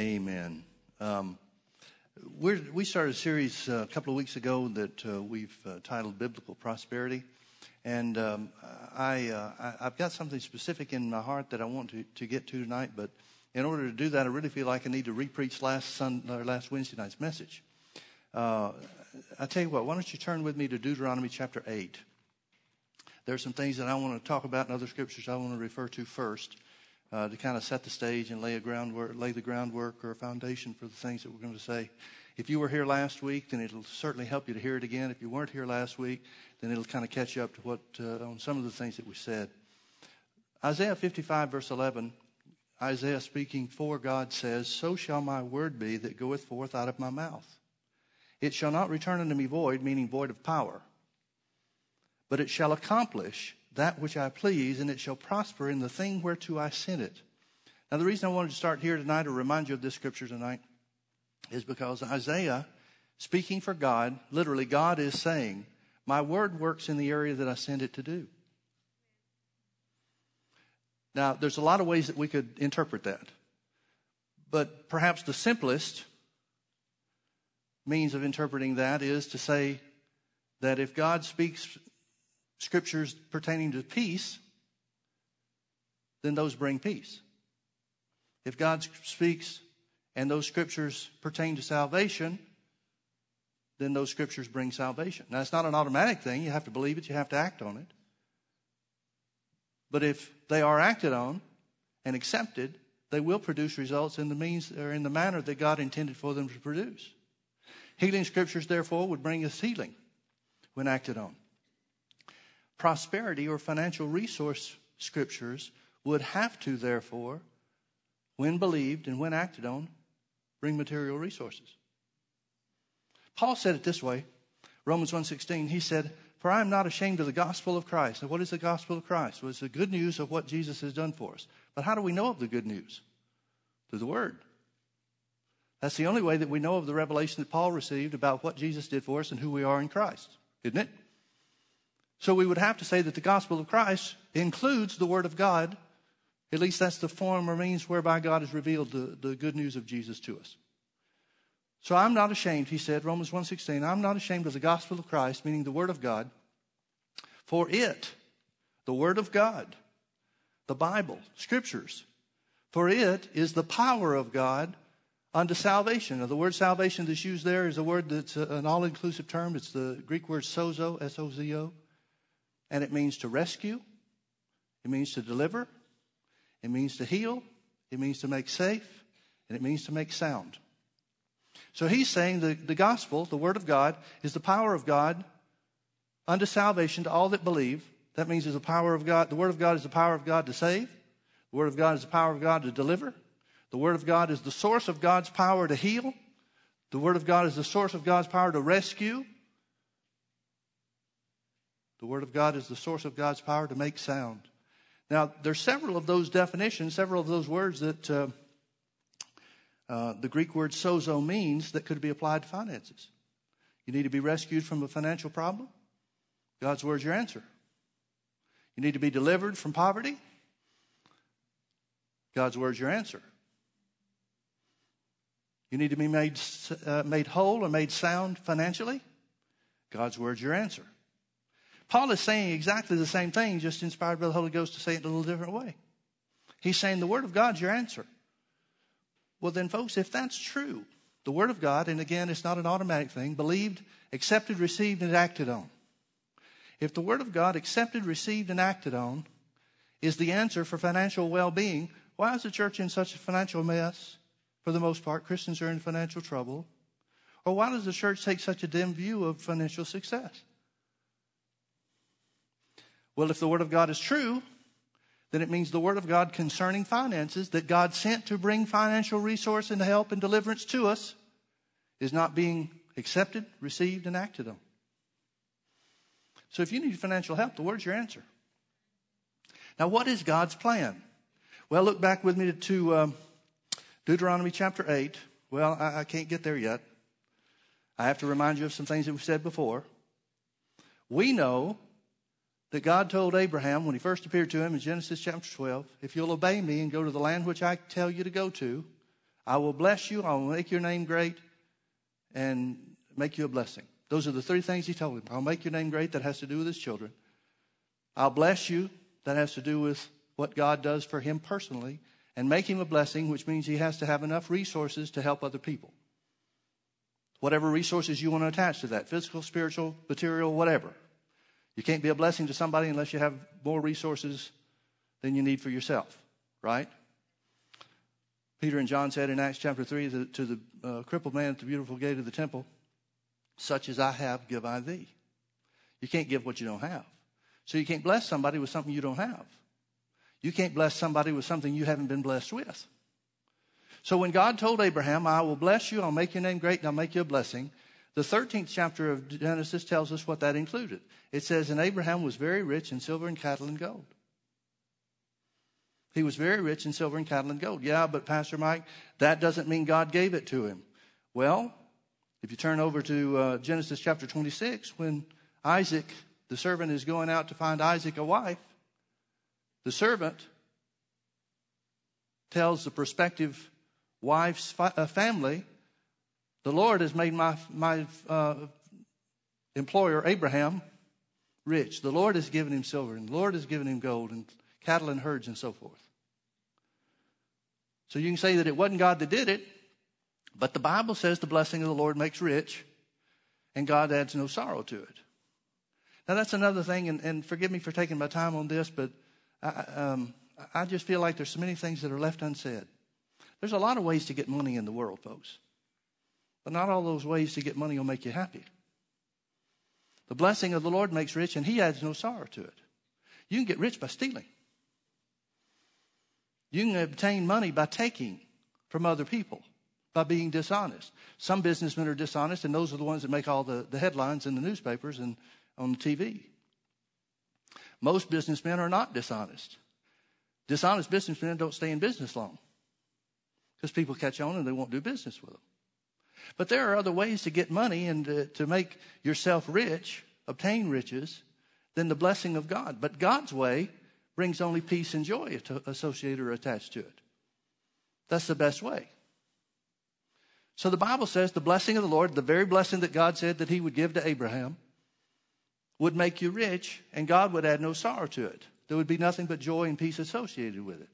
Amen. Um, we started a series uh, a couple of weeks ago that uh, we've uh, titled Biblical Prosperity. And um, I, uh, I, have got something specific in my heart that I want to, to get to tonight, but in order to do that, I really feel like I need to repreach last, Sunday, last Wednesday night's message. Uh, I tell you what, why don't you turn with me to Deuteronomy chapter 8? There are some things that I want to talk about in other scriptures I want to refer to first uh, to kind of set the stage and lay a groundwork, lay the groundwork or a foundation for the things that we're going to say. If you were here last week, then it'll certainly help you to hear it again. If you weren't here last week, then it'll kind of catch you up to what uh, on some of the things that we said. Isaiah 55 verse 11, Isaiah speaking for God says, "So shall my word be that goeth forth out of my mouth. It shall not return unto me void, meaning void of power, but it shall accomplish that which I please, and it shall prosper in the thing whereto I sent it. Now, the reason I wanted to start here tonight or remind you of this scripture tonight is because Isaiah, speaking for God, literally, God is saying, My word works in the area that I send it to do. Now, there's a lot of ways that we could interpret that. But perhaps the simplest means of interpreting that is to say that if God speaks scriptures pertaining to peace, then those bring peace. If God speaks and those scriptures pertain to salvation, then those scriptures bring salvation. Now, it's not an automatic thing. You have to believe it, you have to act on it. But if they are acted on and accepted, they will produce results in the means or in the manner that God intended for them to produce. Healing scriptures, therefore, would bring us healing when acted on prosperity or financial resource scriptures would have to, therefore, when believed and when acted on, bring material resources. Paul said it this way, Romans 1.16, he said, For I am not ashamed of the gospel of Christ. Now, what is the gospel of Christ? Well, it's the good news of what Jesus has done for us. But how do we know of the good news? Through the Word. That's the only way that we know of the revelation that Paul received about what Jesus did for us and who we are in Christ, isn't it? So we would have to say that the gospel of Christ includes the word of God. At least that's the form or means whereby God has revealed the, the good news of Jesus to us. So I'm not ashamed, he said, Romans 1.16, I'm not ashamed of the gospel of Christ, meaning the word of God, for it, the word of God, the Bible, scriptures, for it is the power of God unto salvation. Now, the word salvation that's used there is a word that's an all-inclusive term. It's the Greek word sozo, S-O-Z-O and it means to rescue, it means to deliver, it means to heal, it means to make safe, and it means to make sound. So he's saying the, the gospel, the word of God, is the power of God unto salvation to all that believe. That means there's the power of God. The word of God is the power of God to save. The word of God is the power of God to deliver. The word of God is the source of God's power to heal. The word of God is the source of God's power to rescue. The Word of God is the source of God's power to make sound. Now, there's several of those definitions, several of those words that uh, uh, the Greek word sozo means that could be applied to finances. You need to be rescued from a financial problem? God's Word's your answer. You need to be delivered from poverty? God's Word's your answer. You need to be made, uh, made whole or made sound financially? God's Word's your answer. Paul is saying exactly the same thing, just inspired by the Holy Ghost to say it in a little different way. He's saying the Word of God's your answer. Well, then, folks, if that's true, the Word of God, and again, it's not an automatic thing, believed, accepted, received, and acted on. If the Word of God, accepted, received, and acted on, is the answer for financial well being, why is the church in such a financial mess? For the most part, Christians are in financial trouble. Or why does the church take such a dim view of financial success? Well, if the Word of God is true, then it means the Word of God concerning finances that God sent to bring financial resource and help and deliverance to us is not being accepted, received, and acted on. So if you need financial help, the Word's your answer. Now, what is God's plan? Well, look back with me to um, Deuteronomy chapter 8. Well, I, I can't get there yet. I have to remind you of some things that we've said before. We know that God told Abraham when he first appeared to him in Genesis chapter 12 if you'll obey me and go to the land which I tell you to go to, I will bless you, I will make your name great, and make you a blessing. Those are the three things he told him. I'll make your name great, that has to do with his children. I'll bless you, that has to do with what God does for him personally, and make him a blessing, which means he has to have enough resources to help other people. Whatever resources you want to attach to that physical, spiritual, material, whatever. You can't be a blessing to somebody unless you have more resources than you need for yourself, right? Peter and John said in Acts chapter 3 to the uh, crippled man at the beautiful gate of the temple, Such as I have, give I thee. You can't give what you don't have. So you can't bless somebody with something you don't have. You can't bless somebody with something you haven't been blessed with. So when God told Abraham, I will bless you, I'll make your name great, and I'll make you a blessing, the 13th chapter of Genesis tells us what that included. It says, And Abraham was very rich in silver and cattle and gold. He was very rich in silver and cattle and gold. Yeah, but Pastor Mike, that doesn't mean God gave it to him. Well, if you turn over to uh, Genesis chapter 26, when Isaac, the servant, is going out to find Isaac a wife, the servant tells the prospective wife's fi- uh, family, The Lord has made my, my uh, employer, Abraham, rich. The Lord has given him silver, and the Lord has given him gold, and cattle and herds, and so forth. So you can say that it wasn't God that did it, but the Bible says the blessing of the Lord makes rich, and God adds no sorrow to it. Now, that's another thing, and, and forgive me for taking my time on this, but I, um, I just feel like there's so many things that are left unsaid. There's a lot of ways to get money in the world, folks. But not all those ways to get money will make you happy. The blessing of the Lord makes rich, and He adds no sorrow to it. You can get rich by stealing. You can obtain money by taking from other people, by being dishonest. Some businessmen are dishonest, and those are the ones that make all the, the headlines in the newspapers and on the TV. Most businessmen are not dishonest. Dishonest businessmen don't stay in business long because people catch on and they won't do business with them. But there are other ways to get money and to, to make yourself rich, obtain riches, than the blessing of God. But God's way brings only peace and joy associated or attached to it. That's the best way. So the Bible says the blessing of the Lord, the very blessing that God said that He would give to Abraham, would make you rich, and God would add no sorrow to it. There would be nothing but joy and peace associated with it.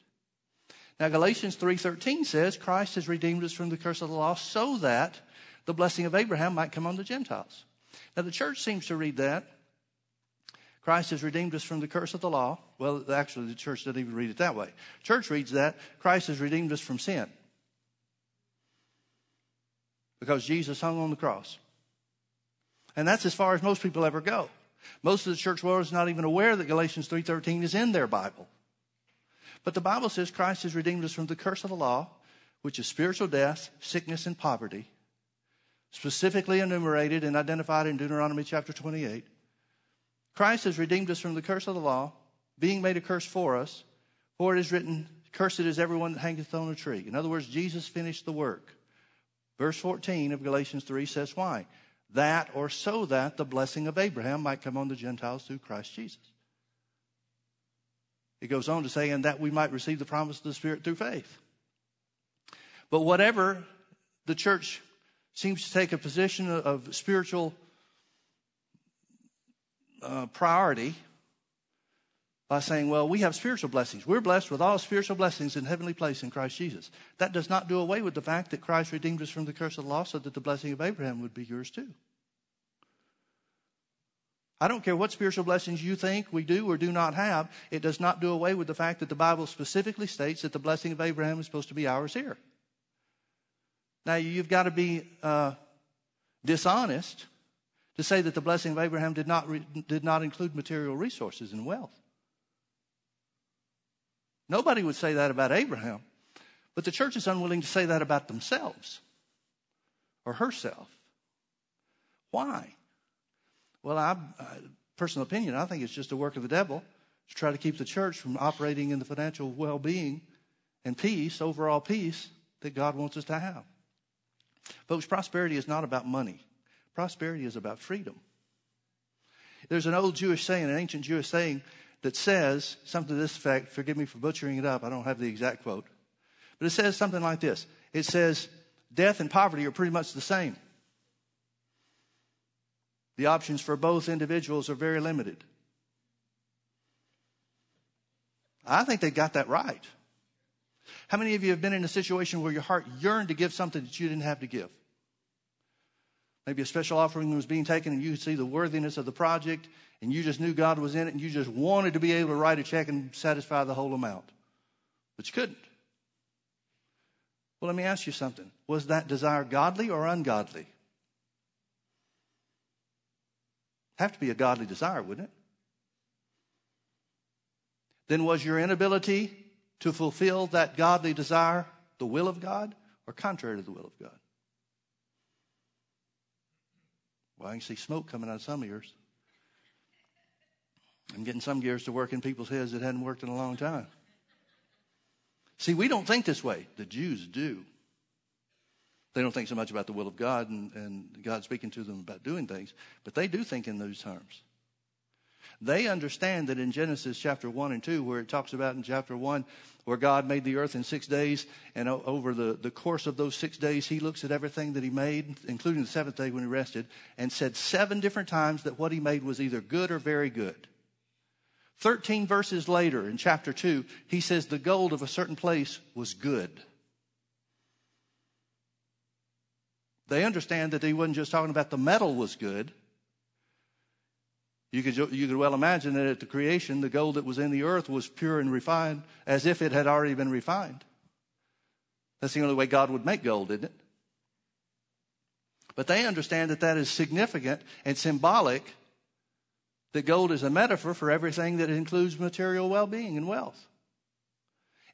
Now Galatians 3:13 says Christ has redeemed us from the curse of the law so that the blessing of Abraham might come on the Gentiles. Now the church seems to read that Christ has redeemed us from the curse of the law. Well, actually the church doesn't even read it that way. Church reads that Christ has redeemed us from sin. Because Jesus hung on the cross. And that's as far as most people ever go. Most of the church world is not even aware that Galatians 3:13 is in their Bible. But the Bible says Christ has redeemed us from the curse of the law, which is spiritual death, sickness, and poverty, specifically enumerated and identified in Deuteronomy chapter 28. Christ has redeemed us from the curse of the law, being made a curse for us, for it is written, Cursed is everyone that hangeth on a tree. In other words, Jesus finished the work. Verse 14 of Galatians 3 says, Why? That or so that the blessing of Abraham might come on the Gentiles through Christ Jesus. It goes on to say, and that we might receive the promise of the Spirit through faith. But whatever the church seems to take a position of spiritual uh, priority by saying, well, we have spiritual blessings. We're blessed with all spiritual blessings in heavenly place in Christ Jesus. That does not do away with the fact that Christ redeemed us from the curse of the law so that the blessing of Abraham would be yours too. I don't care what spiritual blessings you think we do or do not have. It does not do away with the fact that the Bible specifically states that the blessing of Abraham is supposed to be ours here. Now, you've got to be uh, dishonest to say that the blessing of Abraham did not, re- did not include material resources and wealth. Nobody would say that about Abraham, but the church is unwilling to say that about themselves or herself. Why? Well, I, uh, personal opinion, I think it's just a work of the devil to try to keep the church from operating in the financial well being and peace, overall peace, that God wants us to have. Folks, prosperity is not about money, prosperity is about freedom. There's an old Jewish saying, an ancient Jewish saying, that says something to this effect. Forgive me for butchering it up, I don't have the exact quote. But it says something like this it says death and poverty are pretty much the same. The options for both individuals are very limited. I think they got that right. How many of you have been in a situation where your heart yearned to give something that you didn't have to give? Maybe a special offering was being taken and you could see the worthiness of the project and you just knew God was in it and you just wanted to be able to write a check and satisfy the whole amount. But you couldn't. Well, let me ask you something. Was that desire godly or ungodly? Have to be a godly desire, wouldn't it? Then was your inability to fulfill that godly desire the will of God or contrary to the will of God? Well, I can see smoke coming out of some ears. I'm getting some gears to work in people's heads that hadn't worked in a long time. See, we don't think this way. The Jews do. They don't think so much about the will of God and, and God speaking to them about doing things, but they do think in those terms. They understand that in Genesis chapter 1 and 2, where it talks about in chapter 1, where God made the earth in six days, and over the, the course of those six days, he looks at everything that he made, including the seventh day when he rested, and said seven different times that what he made was either good or very good. 13 verses later in chapter 2, he says the gold of a certain place was good. They understand that he wasn't just talking about the metal was good. You could, you could well imagine that at the creation, the gold that was in the earth was pure and refined as if it had already been refined. That's the only way God would make gold, isn't it? But they understand that that is significant and symbolic that gold is a metaphor for everything that includes material well being and wealth.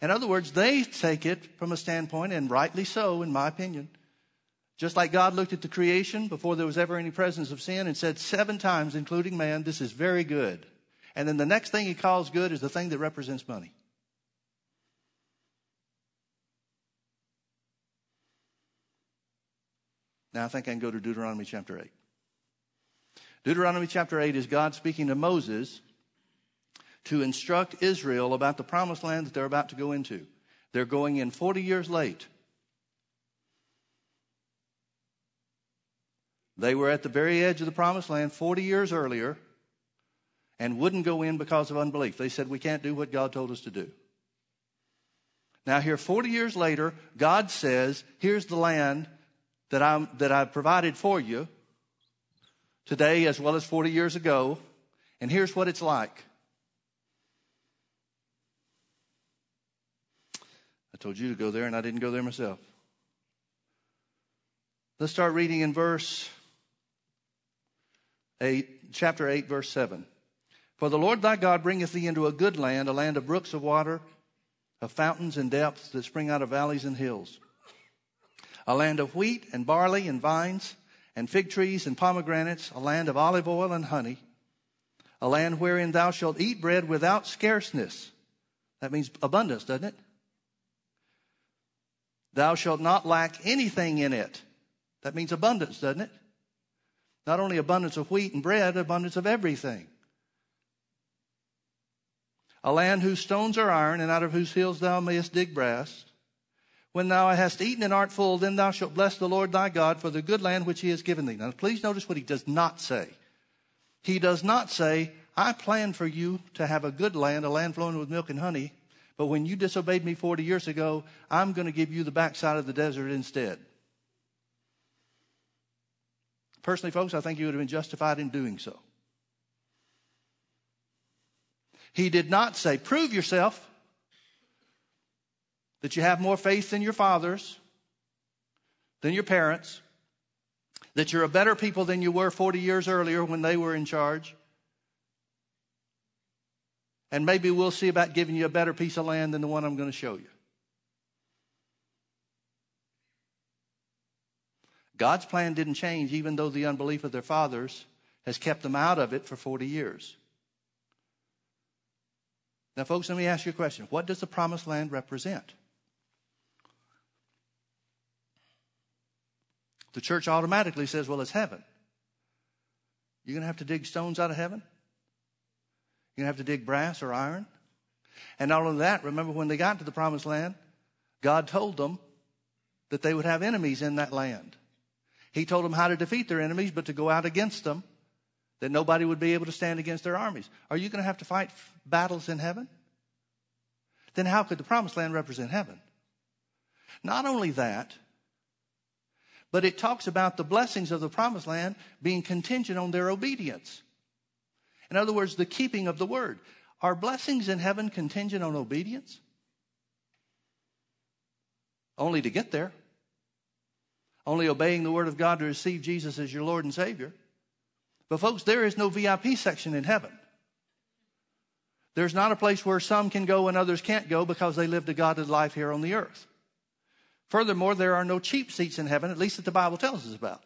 In other words, they take it from a standpoint, and rightly so, in my opinion. Just like God looked at the creation before there was ever any presence of sin and said seven times, including man, this is very good. And then the next thing he calls good is the thing that represents money. Now I think I can go to Deuteronomy chapter 8. Deuteronomy chapter 8 is God speaking to Moses to instruct Israel about the promised land that they're about to go into. They're going in 40 years late. They were at the very edge of the promised land 40 years earlier and wouldn't go in because of unbelief. They said, We can't do what God told us to do. Now, here, 40 years later, God says, Here's the land that, I'm, that I've provided for you today as well as 40 years ago, and here's what it's like. I told you to go there, and I didn't go there myself. Let's start reading in verse 8, chapter 8, verse 7. For the Lord thy God bringeth thee into a good land, a land of brooks of water, of fountains and depths that spring out of valleys and hills, a land of wheat and barley and vines and fig trees and pomegranates, a land of olive oil and honey, a land wherein thou shalt eat bread without scarceness. That means abundance, doesn't it? Thou shalt not lack anything in it. That means abundance, doesn't it? Not only abundance of wheat and bread, abundance of everything. A land whose stones are iron, and out of whose hills thou mayest dig brass. When thou hast eaten and art full, then thou shalt bless the Lord thy God for the good land which he has given thee. Now, please notice what he does not say. He does not say, I plan for you to have a good land, a land flowing with milk and honey, but when you disobeyed me 40 years ago, I'm going to give you the backside of the desert instead. Personally, folks, I think you would have been justified in doing so. He did not say, prove yourself that you have more faith than your fathers, than your parents, that you're a better people than you were 40 years earlier when they were in charge. And maybe we'll see about giving you a better piece of land than the one I'm going to show you. God's plan didn't change, even though the unbelief of their fathers has kept them out of it for 40 years. Now, folks, let me ask you a question. What does the promised land represent? The church automatically says, well, it's heaven. You're going to have to dig stones out of heaven? You're going to have to dig brass or iron? And not only that, remember when they got to the promised land, God told them that they would have enemies in that land. He told them how to defeat their enemies, but to go out against them, that nobody would be able to stand against their armies. Are you going to have to fight battles in heaven? Then how could the promised land represent heaven? Not only that, but it talks about the blessings of the promised land being contingent on their obedience. In other words, the keeping of the word. Are blessings in heaven contingent on obedience? Only to get there. Only obeying the word of God to receive Jesus as your Lord and Savior. But, folks, there is no VIP section in heaven. There's not a place where some can go and others can't go because they lived a godly life here on the earth. Furthermore, there are no cheap seats in heaven, at least that the Bible tells us about.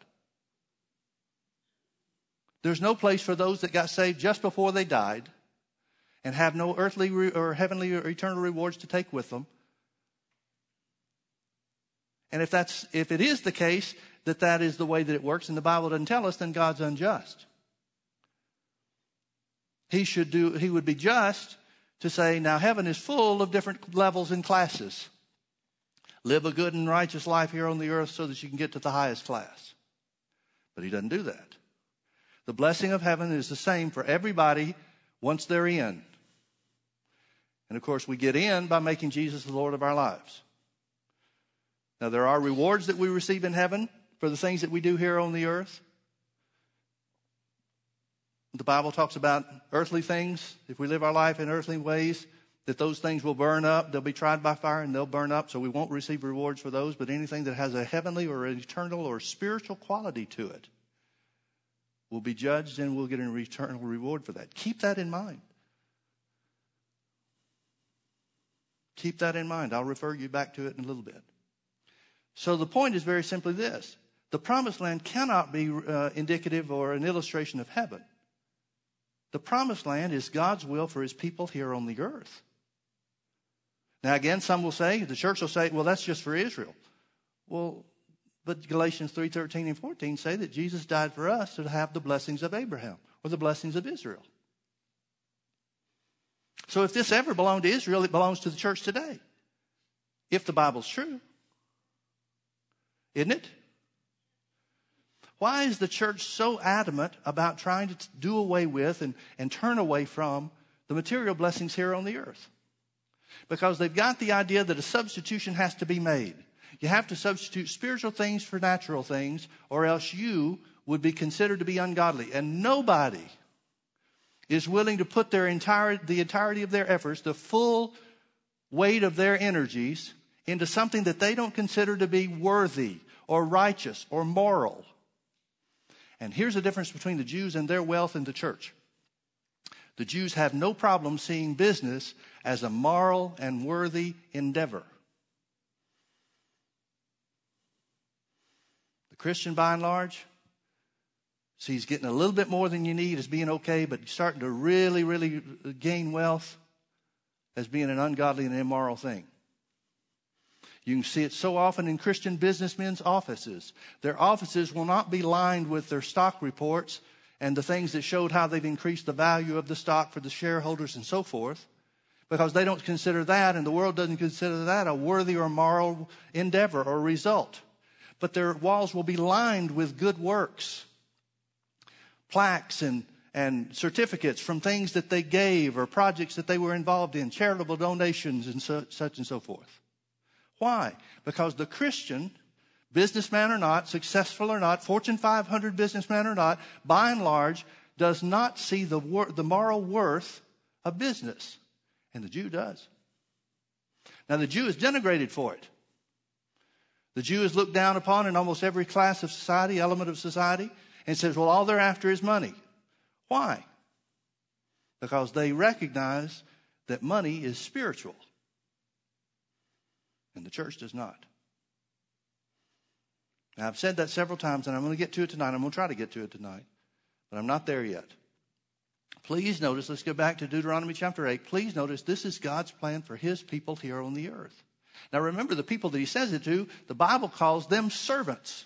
There's no place for those that got saved just before they died and have no earthly or heavenly or eternal rewards to take with them. And if that's if it is the case that that is the way that it works and the Bible doesn't tell us, then God's unjust. He should do he would be just to say, now heaven is full of different levels and classes. Live a good and righteous life here on the earth so that you can get to the highest class. But he doesn't do that. The blessing of heaven is the same for everybody once they're in. And of course, we get in by making Jesus the Lord of our lives. Now, there are rewards that we receive in heaven for the things that we do here on the earth. The Bible talks about earthly things. If we live our life in earthly ways, that those things will burn up. They'll be tried by fire and they'll burn up, so we won't receive rewards for those. But anything that has a heavenly or an eternal or spiritual quality to it will be judged and we'll get an eternal reward for that. Keep that in mind. Keep that in mind. I'll refer you back to it in a little bit. So the point is very simply this the promised land cannot be uh, indicative or an illustration of heaven. The promised land is God's will for his people here on the earth. Now, again, some will say, the church will say, well, that's just for Israel. Well, but Galatians 3 13 and 14 say that Jesus died for us to have the blessings of Abraham or the blessings of Israel. So if this ever belonged to Israel, it belongs to the church today. If the Bible's true. Isn't it? Why is the church so adamant about trying to do away with and, and turn away from the material blessings here on the earth? Because they've got the idea that a substitution has to be made. You have to substitute spiritual things for natural things, or else you would be considered to be ungodly. And nobody is willing to put their entire, the entirety of their efforts, the full weight of their energies, into something that they don't consider to be worthy or righteous or moral. And here's the difference between the Jews and their wealth and the church. The Jews have no problem seeing business as a moral and worthy endeavor. The Christian, by and large, sees getting a little bit more than you need as being okay, but starting to really, really gain wealth as being an ungodly and immoral thing. You can see it so often in Christian businessmen's offices. Their offices will not be lined with their stock reports and the things that showed how they've increased the value of the stock for the shareholders and so forth, because they don't consider that, and the world doesn't consider that a worthy or moral endeavor or result but their walls will be lined with good works, plaques and, and certificates from things that they gave or projects that they were involved in, charitable donations and so, such and so forth. Why? Because the Christian, businessman or not, successful or not, Fortune 500 businessman or not, by and large, does not see the, wor- the moral worth of business. And the Jew does. Now, the Jew is denigrated for it. The Jew is looked down upon in almost every class of society, element of society, and says, well, all they're after is money. Why? Because they recognize that money is spiritual. And the church does not. Now, I've said that several times, and I'm going to get to it tonight. I'm going to try to get to it tonight, but I'm not there yet. Please notice, let's go back to Deuteronomy chapter 8. Please notice this is God's plan for his people here on the earth. Now remember, the people that he says it to, the Bible calls them servants,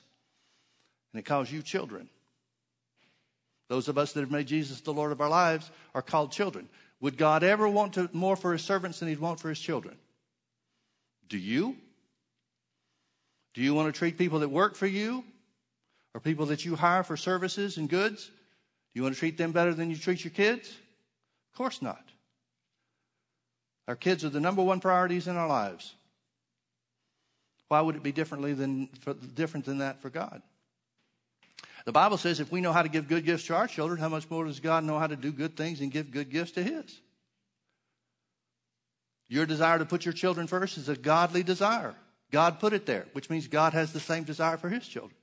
and it calls you children. Those of us that have made Jesus the Lord of our lives are called children. Would God ever want to, more for his servants than he'd want for his children? Do you? Do you want to treat people that work for you or people that you hire for services and goods? Do you want to treat them better than you treat your kids? Of course not. Our kids are the number one priorities in our lives. Why would it be differently than for, different than that for God? The Bible says if we know how to give good gifts to our children, how much more does God know how to do good things and give good gifts to His? Your desire to put your children first is a godly desire. God put it there, which means God has the same desire for His children.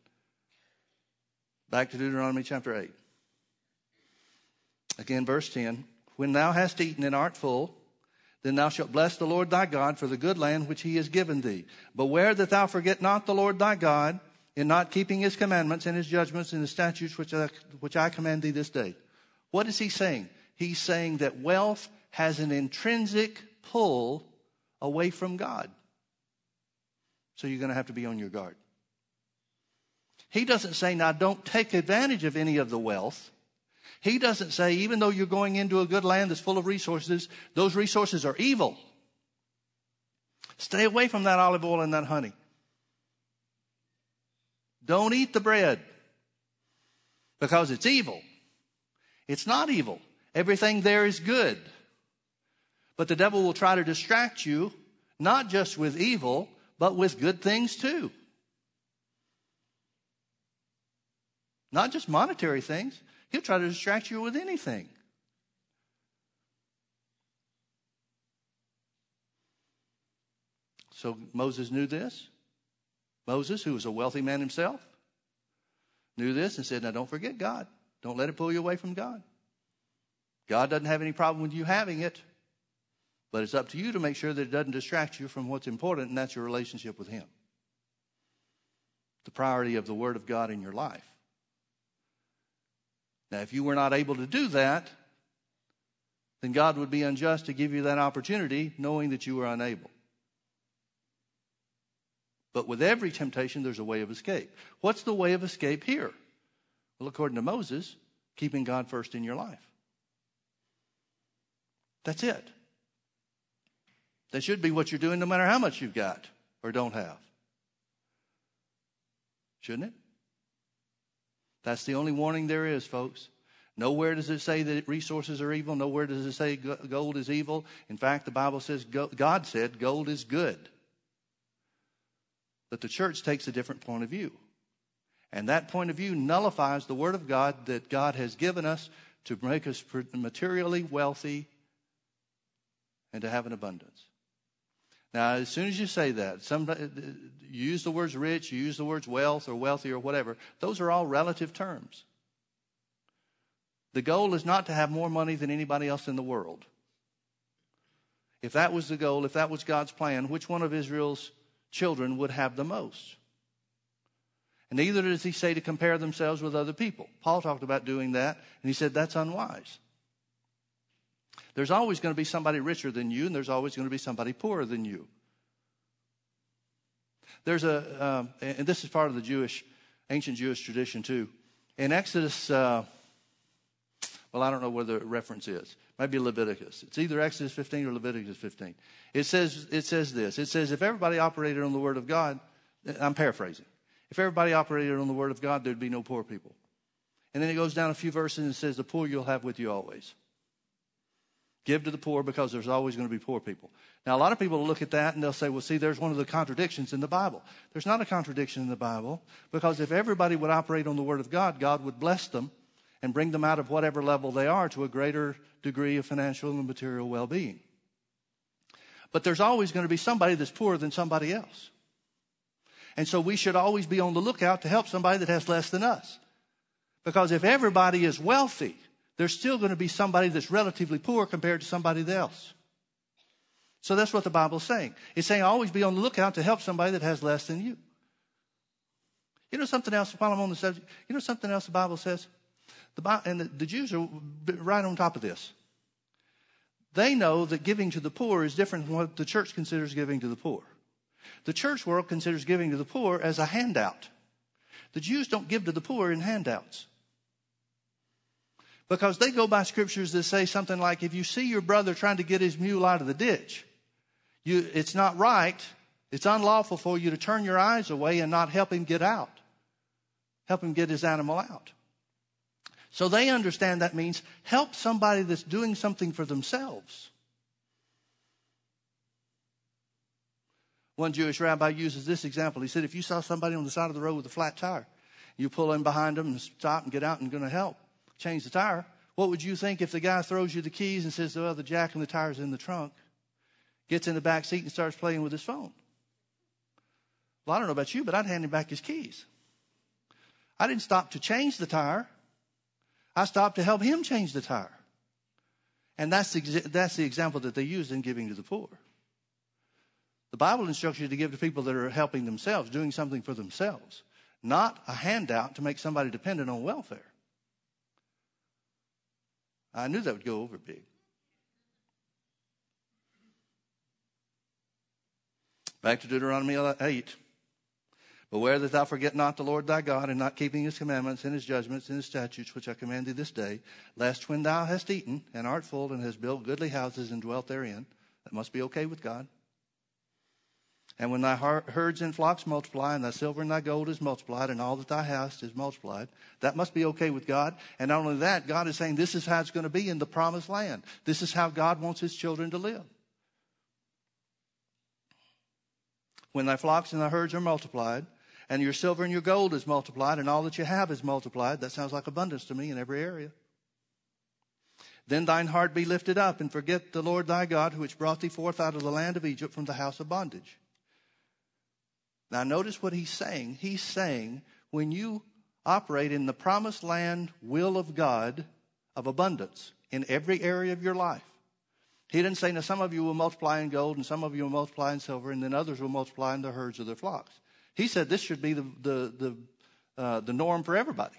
Back to Deuteronomy chapter 8. Again, verse 10. When thou hast eaten and art full, then thou shalt bless the Lord thy God for the good land which he has given thee. Beware that thou forget not the Lord thy God in not keeping his commandments and his judgments and the statutes which I, which I command thee this day. What is he saying? He's saying that wealth has an intrinsic pull away from God. So you're going to have to be on your guard. He doesn't say, now don't take advantage of any of the wealth. He doesn't say, even though you're going into a good land that's full of resources, those resources are evil. Stay away from that olive oil and that honey. Don't eat the bread because it's evil. It's not evil. Everything there is good. But the devil will try to distract you, not just with evil, but with good things too. Not just monetary things. He'll try to distract you with anything. So Moses knew this. Moses, who was a wealthy man himself, knew this and said, Now don't forget God. Don't let it pull you away from God. God doesn't have any problem with you having it, but it's up to you to make sure that it doesn't distract you from what's important, and that's your relationship with Him. The priority of the Word of God in your life. Now, if you were not able to do that, then God would be unjust to give you that opportunity knowing that you were unable. But with every temptation, there's a way of escape. What's the way of escape here? Well, according to Moses, keeping God first in your life. That's it. That should be what you're doing no matter how much you've got or don't have. Shouldn't it? That's the only warning there is, folks. Nowhere does it say that resources are evil. Nowhere does it say gold is evil. In fact, the Bible says God said gold is good. But the church takes a different point of view. And that point of view nullifies the Word of God that God has given us to make us materially wealthy and to have an abundance. Now, as soon as you say that, some, uh, you use the words rich, you use the words wealth or wealthy or whatever, those are all relative terms. The goal is not to have more money than anybody else in the world. If that was the goal, if that was God's plan, which one of Israel's children would have the most. And neither does he say to compare themselves with other people. Paul talked about doing that, and he said that's unwise. There's always going to be somebody richer than you, and there's always going to be somebody poorer than you. There's a, um, and this is part of the Jewish, ancient Jewish tradition too. In Exodus, uh, well, I don't know where the reference is. Maybe Leviticus. It's either Exodus 15 or Leviticus 15. It says, it says this. It says, if everybody operated on the Word of God, I'm paraphrasing. If everybody operated on the Word of God, there'd be no poor people. And then it goes down a few verses and says, the poor you'll have with you always. Give to the poor because there's always going to be poor people. Now, a lot of people look at that and they'll say, well, see, there's one of the contradictions in the Bible. There's not a contradiction in the Bible because if everybody would operate on the Word of God, God would bless them and bring them out of whatever level they are to a greater degree of financial and material well being. But there's always going to be somebody that's poorer than somebody else. And so we should always be on the lookout to help somebody that has less than us. Because if everybody is wealthy, there's still going to be somebody that's relatively poor compared to somebody else. So that's what the Bible's saying. It's saying always be on the lookout to help somebody that has less than you. You know something else while I'm on the subject? You know something else the Bible says? The and the, the Jews are right on top of this. They know that giving to the poor is different from what the church considers giving to the poor. The church world considers giving to the poor as a handout. The Jews don't give to the poor in handouts. Because they go by scriptures that say something like, if you see your brother trying to get his mule out of the ditch, you, it's not right It's unlawful for you to turn your eyes away and not help him get out, help him get his animal out. So they understand that means help somebody that's doing something for themselves. One Jewish rabbi uses this example. He said, if you saw somebody on the side of the road with a flat tire, you pull in behind them and stop and get out and going to help change the tire. What would you think if the guy throws you the keys and says, well, the jack and the tire's in the trunk, gets in the back seat and starts playing with his phone? Well, I don't know about you, but I'd hand him back his keys. I didn't stop to change the tire. I stopped to help him change the tire. And that's the, that's the example that they use in giving to the poor. The Bible instructs you to give to people that are helping themselves, doing something for themselves, not a handout to make somebody dependent on welfare. I knew that would go over big. Back to Deuteronomy 8. Beware that thou forget not the Lord thy God, and not keeping his commandments and his judgments and his statutes, which I command thee this day, lest when thou hast eaten and art full and hast built goodly houses and dwelt therein, that must be okay with God, and when thy herds and flocks multiply, and thy silver and thy gold is multiplied, and all that thou hast is multiplied, that must be okay with God. And not only that, God is saying this is how it's going to be in the promised land. This is how God wants his children to live. When thy flocks and thy herds are multiplied, and your silver and your gold is multiplied, and all that you have is multiplied, that sounds like abundance to me in every area. Then thine heart be lifted up, and forget the Lord thy God, which brought thee forth out of the land of Egypt from the house of bondage. Now, notice what he's saying. He's saying when you operate in the promised land will of God of abundance in every area of your life, he didn't say, now some of you will multiply in gold and some of you will multiply in silver and then others will multiply in the herds of their flocks. He said this should be the, the, the, uh, the norm for everybody.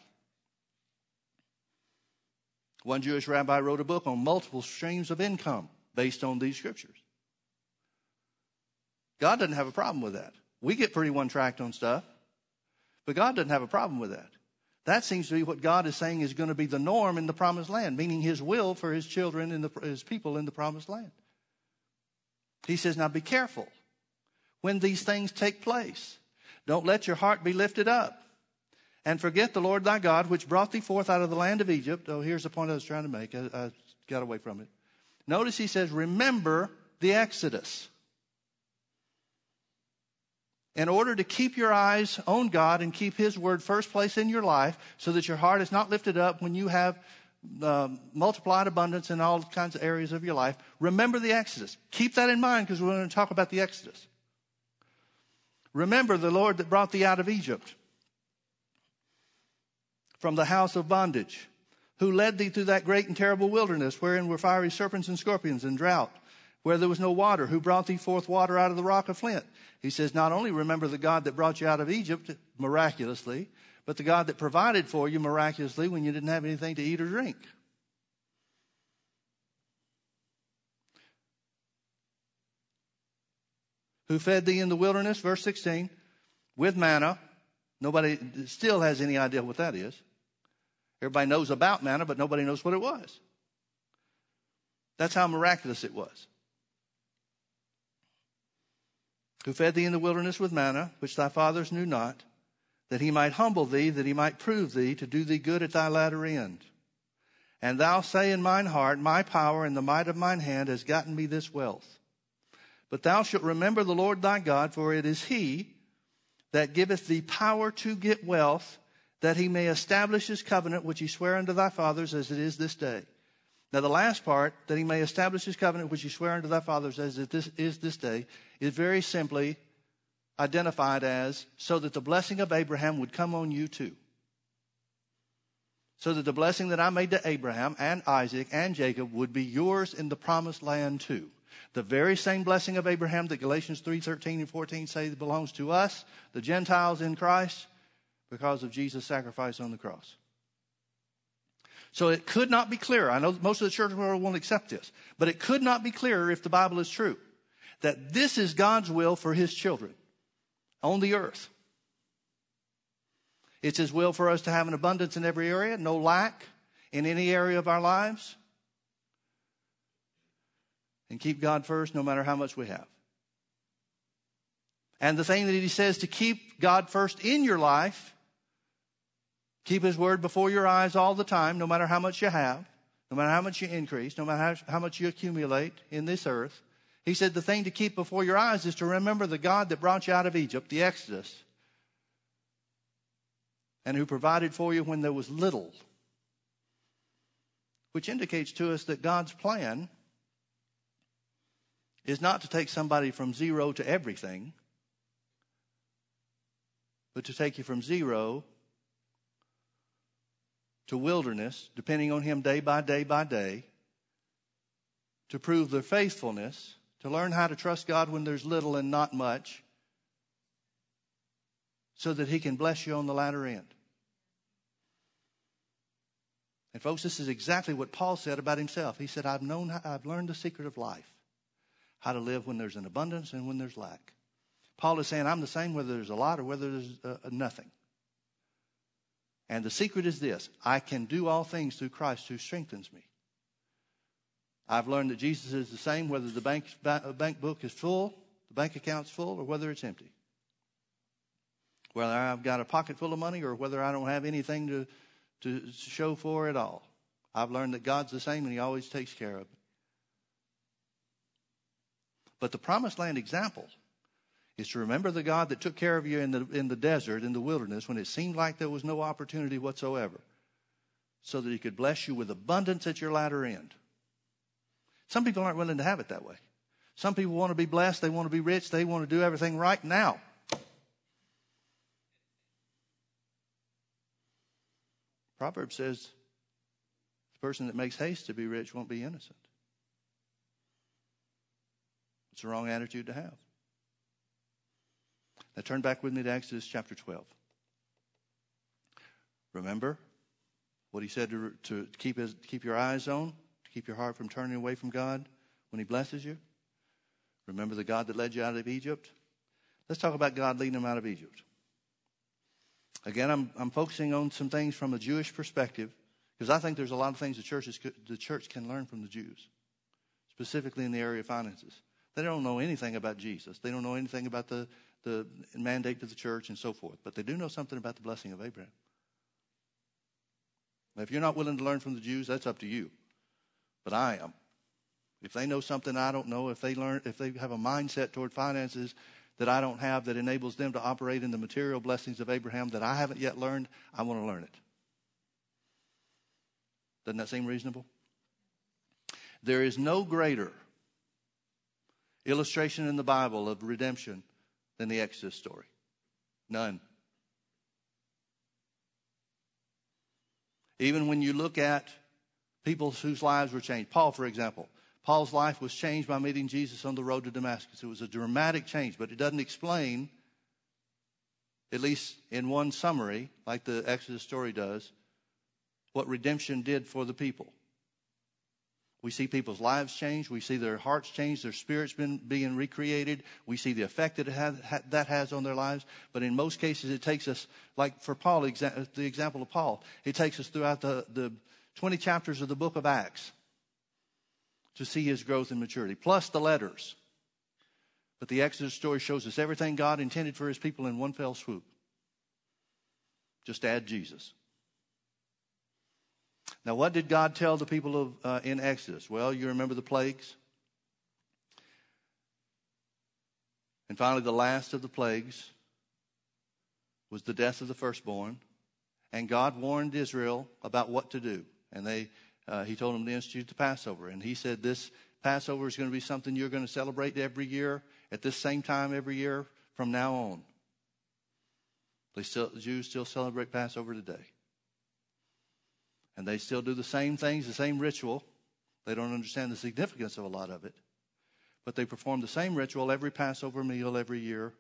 One Jewish rabbi wrote a book on multiple streams of income based on these scriptures. God doesn't have a problem with that. We get pretty one tracked on stuff, but God doesn't have a problem with that. That seems to be what God is saying is going to be the norm in the promised land, meaning His will for His children and His people in the promised land. He says, Now be careful when these things take place. Don't let your heart be lifted up. And forget the Lord thy God, which brought thee forth out of the land of Egypt. Oh, here's the point I was trying to make. I, I got away from it. Notice he says, Remember the Exodus in order to keep your eyes on God and keep His word first place in your life so that your heart is not lifted up when you have uh, multiplied abundance in all kinds of areas of your life, remember the Exodus. Keep that in mind because we're going to talk about the Exodus. Remember the Lord that brought thee out of Egypt from the house of bondage, who led thee through that great and terrible wilderness wherein were fiery serpents and scorpions and drought where there was no water, who brought thee forth water out of the rock of flint. He says, not only remember the God that brought you out of Egypt miraculously, but the God that provided for you miraculously when you didn't have anything to eat or drink. Who fed thee in the wilderness, verse 16, with manna. Nobody still has any idea what that is. Everybody knows about manna, but nobody knows what it was. That's how miraculous it was who fed thee in the wilderness with manna, which thy fathers knew not, that he might humble thee, that he might prove thee, to do thee good at thy latter end. And thou say in mine heart, My power and the might of mine hand has gotten me this wealth. But thou shalt remember the Lord thy God, for it is he that giveth thee power to get wealth, that he may establish his covenant which he sware unto thy fathers as it is this day. Now, the last part, that he may establish his covenant which he sware unto thy fathers as it is this day, is very simply identified as so that the blessing of Abraham would come on you too. So that the blessing that I made to Abraham and Isaac and Jacob would be yours in the promised land too. The very same blessing of Abraham that Galatians 3 13 and 14 say belongs to us, the Gentiles in Christ, because of Jesus' sacrifice on the cross. So it could not be clearer. I know most of the church world won't accept this, but it could not be clearer if the Bible is true that this is God's will for his children on the earth. It's his will for us to have an abundance in every area, no lack in any area of our lives, and keep God first no matter how much we have. And the thing that he says to keep God first in your life, keep his word before your eyes all the time, no matter how much you have, no matter how much you increase, no matter how, how much you accumulate in this earth. He said the thing to keep before your eyes is to remember the God that brought you out of Egypt, the Exodus, and who provided for you when there was little. Which indicates to us that God's plan is not to take somebody from zero to everything, but to take you from zero to wilderness, depending on Him day by day by day, to prove their faithfulness, to learn how to trust God when there's little and not much, so that He can bless you on the latter end. And folks, this is exactly what Paul said about himself. He said, I've known, I've learned the secret of life, how to live when there's an abundance and when there's lack. Paul is saying, I'm the same whether there's a lot or whether there's uh, nothing. And the secret is this I can do all things through Christ who strengthens me. I've learned that Jesus is the same whether the bank, uh, bank book is full, the bank account's full, or whether it's empty. Whether I've got a pocket full of money or whether I don't have anything to to show for it all. I've learned that God's the same and He always takes care of me. But the promised land example is to remember the God that took care of you in the, in the desert, in the wilderness, when it seemed like there was no opportunity whatsoever, so that He could bless you with abundance at your latter end. Some people aren't willing to have it that way. Some people want to be blessed, they want to be rich, they want to do everything right now. Proverbs says the person that makes haste to be rich won't be innocent. It's the wrong attitude to have. Now turn back with me to Exodus chapter 12. Remember what he said to, to keep, his, keep your eyes on, to keep your heart from turning away from God when he blesses you? Remember the God that led you out of Egypt? Let's talk about God leading them out of Egypt. Again, I'm, I'm focusing on some things from a Jewish perspective because I think there's a lot of things the, churches, the church can learn from the Jews, specifically in the area of finances. They don't know anything about Jesus. They don't know anything about the, the mandate of the church and so forth, but they do know something about the blessing of Abraham. If you're not willing to learn from the Jews, that's up to you. But I am. If they know something I don't know, if they learn, if they have a mindset toward finances that I don't have that enables them to operate in the material blessings of Abraham that I haven't yet learned, I want to learn it. Doesn't that seem reasonable? There is no greater illustration in the Bible of redemption than the Exodus story. None. Even when you look at people whose lives were changed, Paul, for example, Paul's life was changed by meeting Jesus on the road to Damascus. It was a dramatic change, but it doesn't explain, at least in one summary, like the Exodus story does, what redemption did for the people. We see people's lives change. We see their hearts change. Their spirits been, being recreated. We see the effect that has, that has on their lives. But in most cases, it takes us, like for Paul, the example of Paul, it takes us throughout the, the 20 chapters of the book of Acts to see his growth and maturity, plus the letters. But the Exodus story shows us everything God intended for his people in one fell swoop. Just add Jesus. Now, what did God tell the people of uh, in Exodus? Well, you remember the plagues. And finally, the last of the plagues was the death of the firstborn. And God warned Israel about what to do. And they uh, he told them to institute the Passover. And he said, This Passover is going to be something you're going to celebrate every year at this same time every year from now on. They still, the Jews still celebrate Passover today. And they still do the same things, the same ritual. They don't understand the significance of a lot of it. But they perform the same ritual every Passover meal every year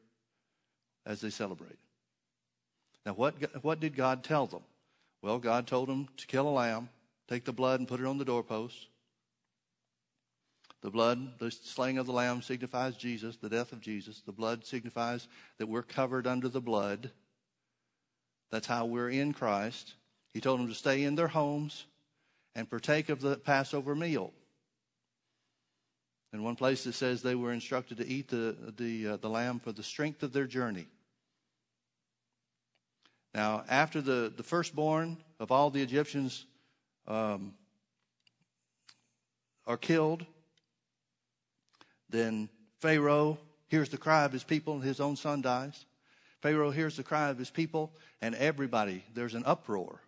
as they celebrate. Now, what, what did God tell them? Well, God told them to kill a lamb Take the blood and put it on the doorpost. The blood, the slaying of the lamb signifies Jesus, the death of Jesus. The blood signifies that we're covered under the blood. That's how we're in Christ. He told them to stay in their homes and partake of the Passover meal. In one place it says they were instructed to eat the, the, uh, the lamb for the strength of their journey. Now, after the, the firstborn of all the Egyptians um, are killed, then Pharaoh hears the cry of his people and his own son dies. Pharaoh hears the cry of his people and everybody, there's an uproar.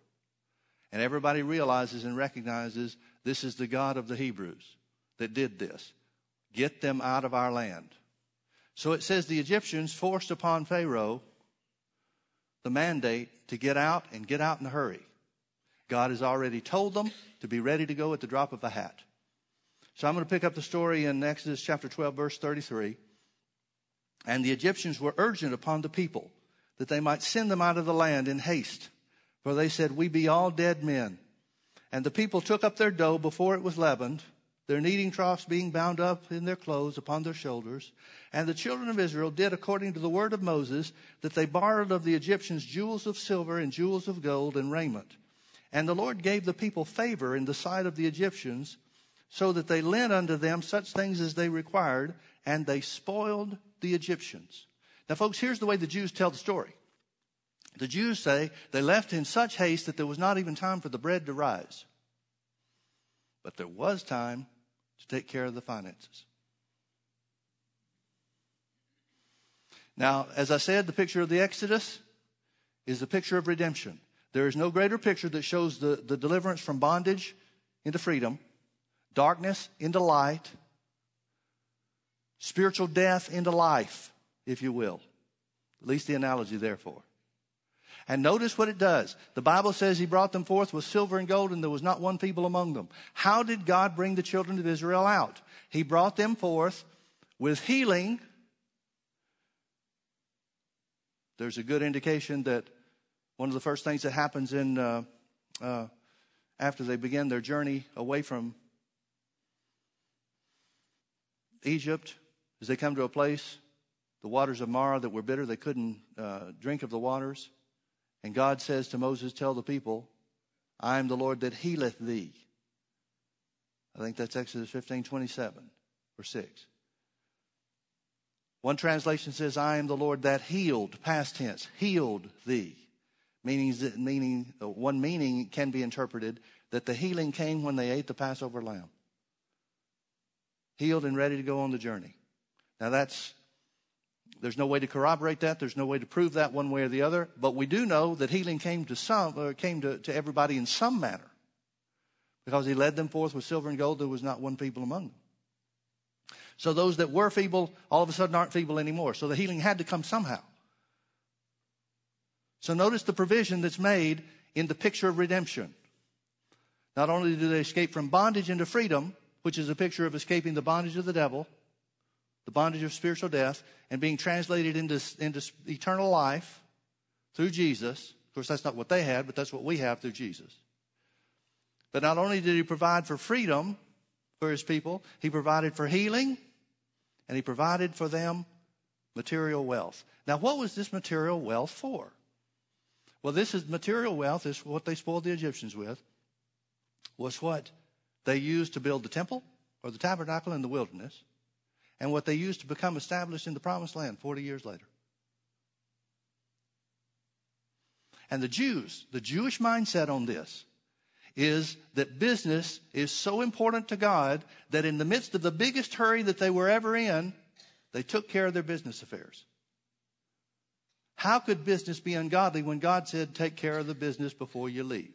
And everybody realizes and recognizes this is the God of the Hebrews that did this. Get them out of our land. So it says the Egyptians forced upon Pharaoh the mandate to get out and get out in a hurry. God has already told them to be ready to go at the drop of a hat. So I'm going to pick up the story in Exodus chapter 12, verse 33. And the Egyptians were urgent upon the people that they might send them out of the land in haste. For they said, We be all dead men. And the people took up their dough before it was leavened, their kneading troughs being bound up in their clothes upon their shoulders. And the children of Israel did according to the word of Moses, that they borrowed of the Egyptians jewels of silver and jewels of gold and raiment. And the Lord gave the people favor in the sight of the Egyptians, so that they lent unto them such things as they required, and they spoiled the Egyptians. Now, folks, here's the way the Jews tell the story. The Jews say they left in such haste that there was not even time for the bread to rise. But there was time to take care of the finances. Now, as I said, the picture of the Exodus is the picture of redemption. There is no greater picture that shows the, the deliverance from bondage into freedom, darkness into light, spiritual death into life, if you will. At least the analogy, therefore. And notice what it does. The Bible says he brought them forth with silver and gold, and there was not one feeble among them. How did God bring the children of Israel out? He brought them forth with healing. There's a good indication that one of the first things that happens in uh, uh, after they begin their journey away from Egypt is they come to a place, the waters of Marah that were bitter, they couldn't uh, drink of the waters. And God says to Moses, Tell the people, I am the Lord that healeth thee. I think that's Exodus 15 27 or 6. One translation says, I am the Lord that healed, past tense, healed thee. Meaning, meaning, uh, one meaning can be interpreted that the healing came when they ate the Passover lamb. Healed and ready to go on the journey. Now that's there's no way to corroborate that. There's no way to prove that one way or the other. But we do know that healing came to some, or came to, to everybody in some manner. Because he led them forth with silver and gold. There was not one feeble among them. So those that were feeble, all of a sudden aren't feeble anymore. So the healing had to come somehow. So notice the provision that's made in the picture of redemption. Not only do they escape from bondage into freedom, which is a picture of escaping the bondage of the devil, the bondage of spiritual death, and being translated into, into eternal life through Jesus. Of course, that's not what they had, but that's what we have through Jesus. But not only did he provide for freedom for his people, he provided for healing, and he provided for them material wealth. Now, what was this material wealth for? Well, this is material wealth is what they spoiled the Egyptians with, was what they used to build the temple or the tabernacle in the wilderness and what they used to become established in the promised land 40 years later. And the Jews, the Jewish mindset on this is that business is so important to God that in the midst of the biggest hurry that they were ever in, they took care of their business affairs. How could business be ungodly when God said, take care of the business before you leave?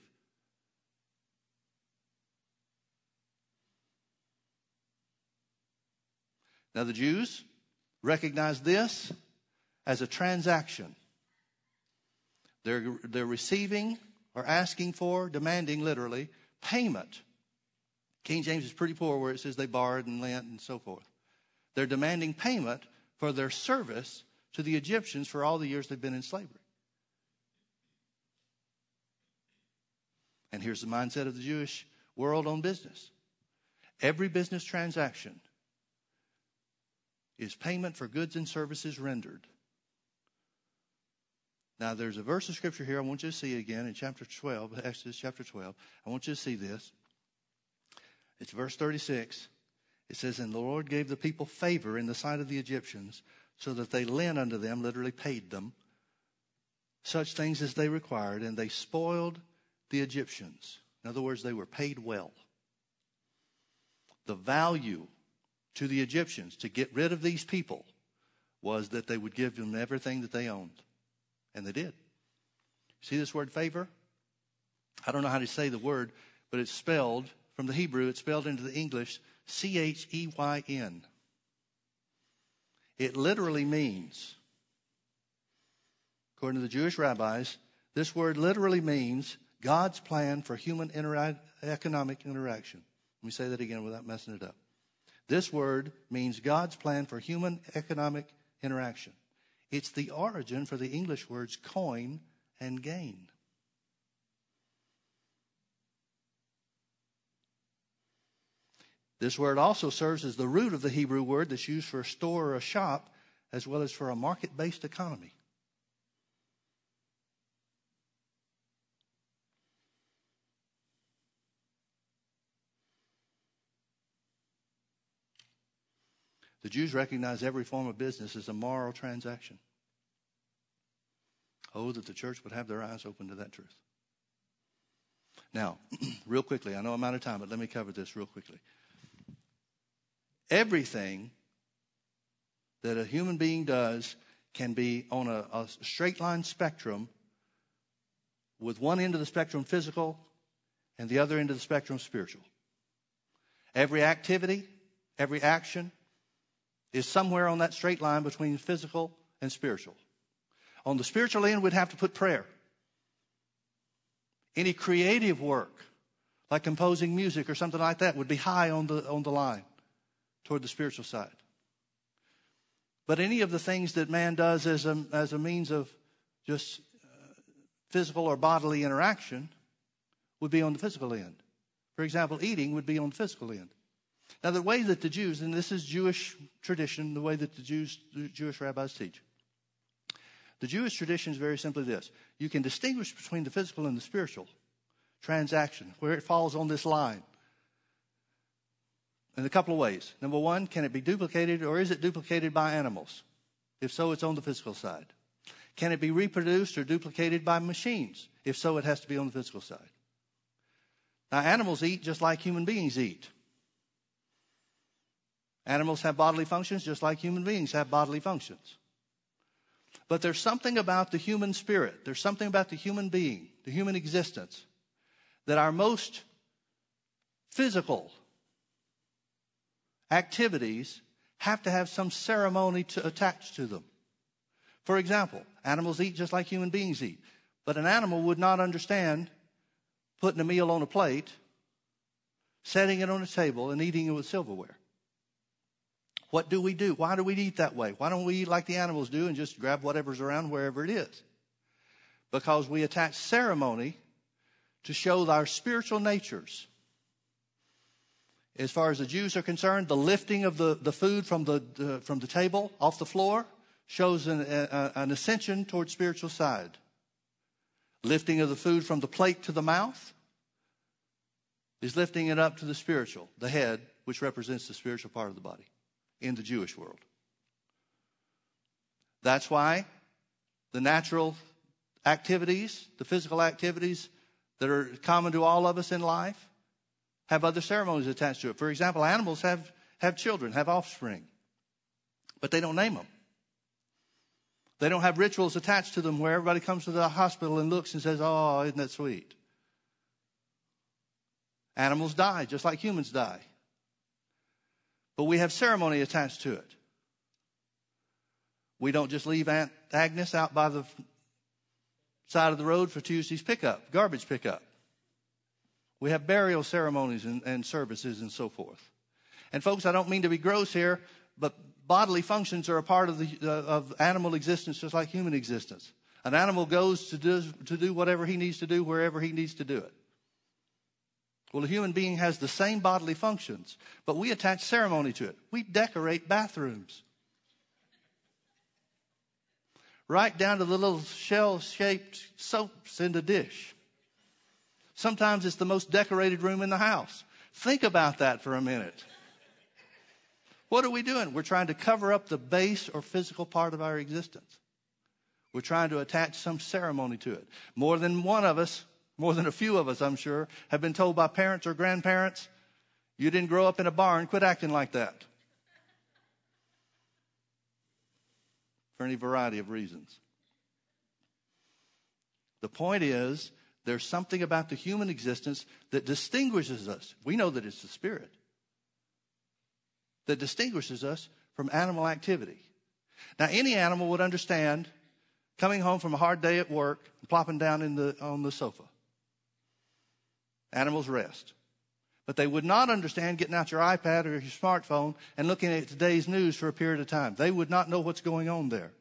Now, the Jews recognize this as a transaction. They're, they're receiving or asking for, demanding literally, payment. King James is pretty poor where it says they borrowed and lent and so forth. They're demanding payment for their service to the Egyptians for all the years they've been in slavery. And here's the mindset of the Jewish world on business every business transaction is payment for goods and services rendered. Now, there's a verse of scripture here I want you to see again in chapter 12, Exodus chapter 12. I want you to see this. It's verse 36. It says, And the Lord gave the people favor in the sight of the Egyptians, so that they lent unto them, literally paid them, such things as they required, and they spoiled the Egyptians. In other words, they were paid well. The value to the Egyptians to get rid of these people was that they would give them everything that they owned. And they did. See this word favor? I don't know how to say the word, but it's spelled from the Hebrew, it's spelled into the English C H E Y N. It literally means, according to the Jewish rabbis, this word literally means God's plan for human intera- economic interaction. Let me say that again without messing it up. This word means God's plan for human economic interaction. It's the origin for the English words coin and gain. This word also serves as the root of the Hebrew word that's used for a store or a shop, as well as for a market based economy. The Jews recognize every form of business as a moral transaction. Oh, that the church would have their eyes open to that truth. Now, real quickly, I know I'm out of time, but let me cover this real quickly. Everything that a human being does can be on a, a straight line spectrum with one end of the spectrum physical and the other end of the spectrum spiritual. Every activity, every action is somewhere on that straight line between physical and spiritual. On the spiritual end, we'd have to put prayer. Any creative work, like composing music or something like that, would be high on the, on the line toward the spiritual side. But any of the things that man does as a, as a means of just uh, physical or bodily interaction would be on the physical end. For example, eating would be on the physical end. Now, the way that the Jews, and this is Jewish tradition, the way that the Jews, the Jewish rabbis teach, the Jewish tradition is very simply this you can distinguish between the physical and the spiritual transaction, where it falls on this line. In a couple of ways. Number one, can it be duplicated or is it duplicated by animals? If so, it's on the physical side. Can it be reproduced or duplicated by machines? If so, it has to be on the physical side. Now, animals eat just like human beings eat. Animals have bodily functions just like human beings have bodily functions. But there's something about the human spirit, there's something about the human being, the human existence, that our most physical activities have to have some ceremony to attach to them. For example, animals eat just like human beings eat, but an animal would not understand putting a meal on a plate, setting it on a table, and eating it with silverware. What do we do? Why do we eat that way? Why don't we eat like the animals do and just grab whatever's around wherever it is? Because we attach ceremony to show our spiritual natures. As far as the Jews are concerned, the lifting of the, the food from the, from the table off the floor shows an, a, an ascension toward spiritual side. Lifting of the food from the plate to the mouth is lifting it up to the spiritual, the head, which represents the spiritual part of the body in the Jewish world. That's why the natural activities, the physical activities that are common to all of us in life, have other ceremonies attached to it. For example, animals have, have children, have offspring, but they don't name them. They don't have rituals attached to them where everybody comes to the hospital and looks and says, Oh, isn't that sweet? Animals die just like humans die but we have ceremony attached to it. We don't just leave Aunt Agnes out by the side of the road for Tuesday's pickup, garbage pickup. We have burial ceremonies and, and services and so forth. And folks, I don't mean to be gross here, but bodily functions are a part of the uh, of animal existence, just like human existence. An animal goes to do to do whatever he needs to do wherever he needs to do it. Well, a human being has the same bodily functions, but we attach ceremony to it. We decorate bathrooms. Right down to the little shell shaped soaps in the dish. Sometimes it's the most decorated room in the house. Think about that for a minute. What are we doing? We're trying to cover up the base or physical part of our existence. We're trying to attach some ceremony to it. More than one of us, more than a few of us, I'm sure, have been told by parents or grandparents, you didn't grow up in a barn, quit acting like that. For any variety of reasons. The point is, there's something about the human existence that distinguishes us. We know that it's the spirit that distinguishes us from animal activity. Now, any animal would understand coming home from a hard day at work and plopping down in the, on the sofa. Animals rest. But they would not understand getting out your iPad or your smartphone and looking at today's news for a period of time. They would not know what's going on there.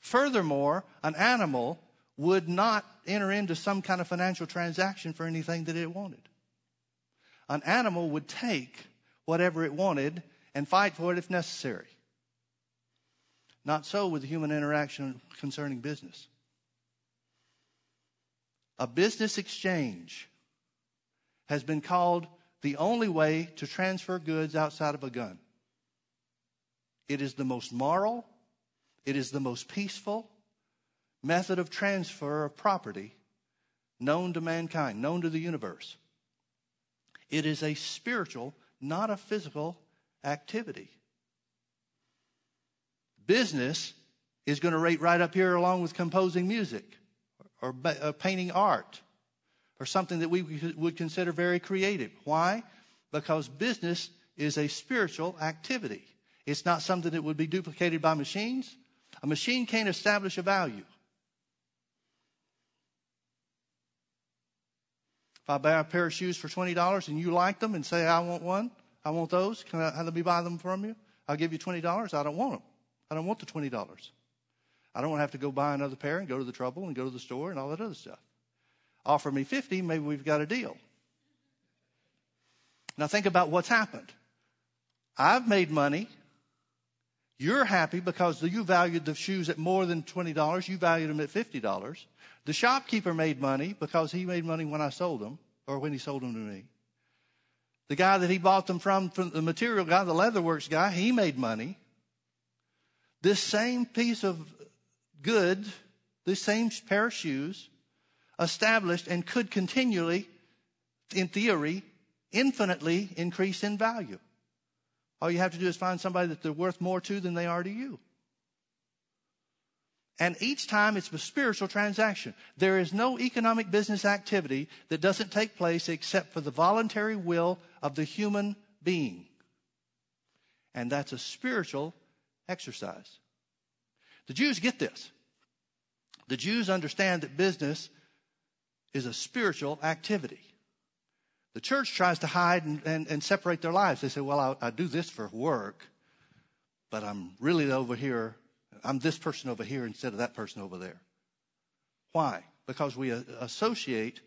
Furthermore, an animal would not enter into some kind of financial transaction for anything that it wanted. An animal would take whatever it wanted and fight for it if necessary. Not so with the human interaction concerning business. A business exchange has been called the only way to transfer goods outside of a gun. It is the most moral, it is the most peaceful method of transfer of property known to mankind, known to the universe. It is a spiritual, not a physical activity. Business is going to rate right up here along with composing music or, uh, painting art or something that we would consider very creative. Why? Because business is a spiritual activity. It's not something that would be duplicated by machines. A machine can't establish a value. If I buy a pair of shoes for $20 and you like them and say, I want one, I want those. Can I, let me buy them from you? I'll give you $20. I don't want them. I don't want the $20. I don't want to have to go buy another pair and go to the trouble and go to the store and all that other stuff. Offer me 50, maybe we've got a deal. Now think about what's happened. I've made money. You're happy because you valued the shoes at more than $20. You valued them at $50. The shopkeeper made money because he made money when I sold them or when he sold them to me. The guy that he bought them from, from the material guy, the leatherworks guy, he made money. This same piece of good, this same pair of shoes, established and could continually, in theory, infinitely increase in value. All you have to do is find somebody that they're worth more to than they are to you. And each time it's a spiritual transaction. There is no economic business activity that doesn't take place except for the voluntary will of the human being. And that's a spiritual exercise. The Jews get this. The Jews understand that business is a spiritual activity. The church tries to hide and, and, and separate their lives. They say, well, I, I do this for work, but I'm really over here. I'm this person over here instead of that person over there. Why? Because we uh, associate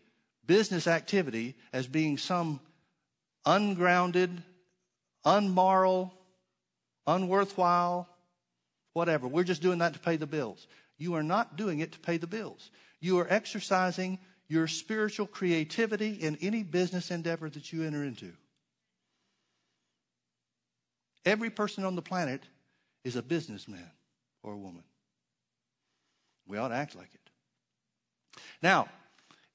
business activity as being some ungrounded, unmoral, unworthwhile, whatever. We're just doing that to pay the bills. You are not doing it to pay the bills. You are exercising your spiritual creativity in any business endeavor that you enter into. Every person on the planet is a businessman or a woman. We ought to act like it. Now,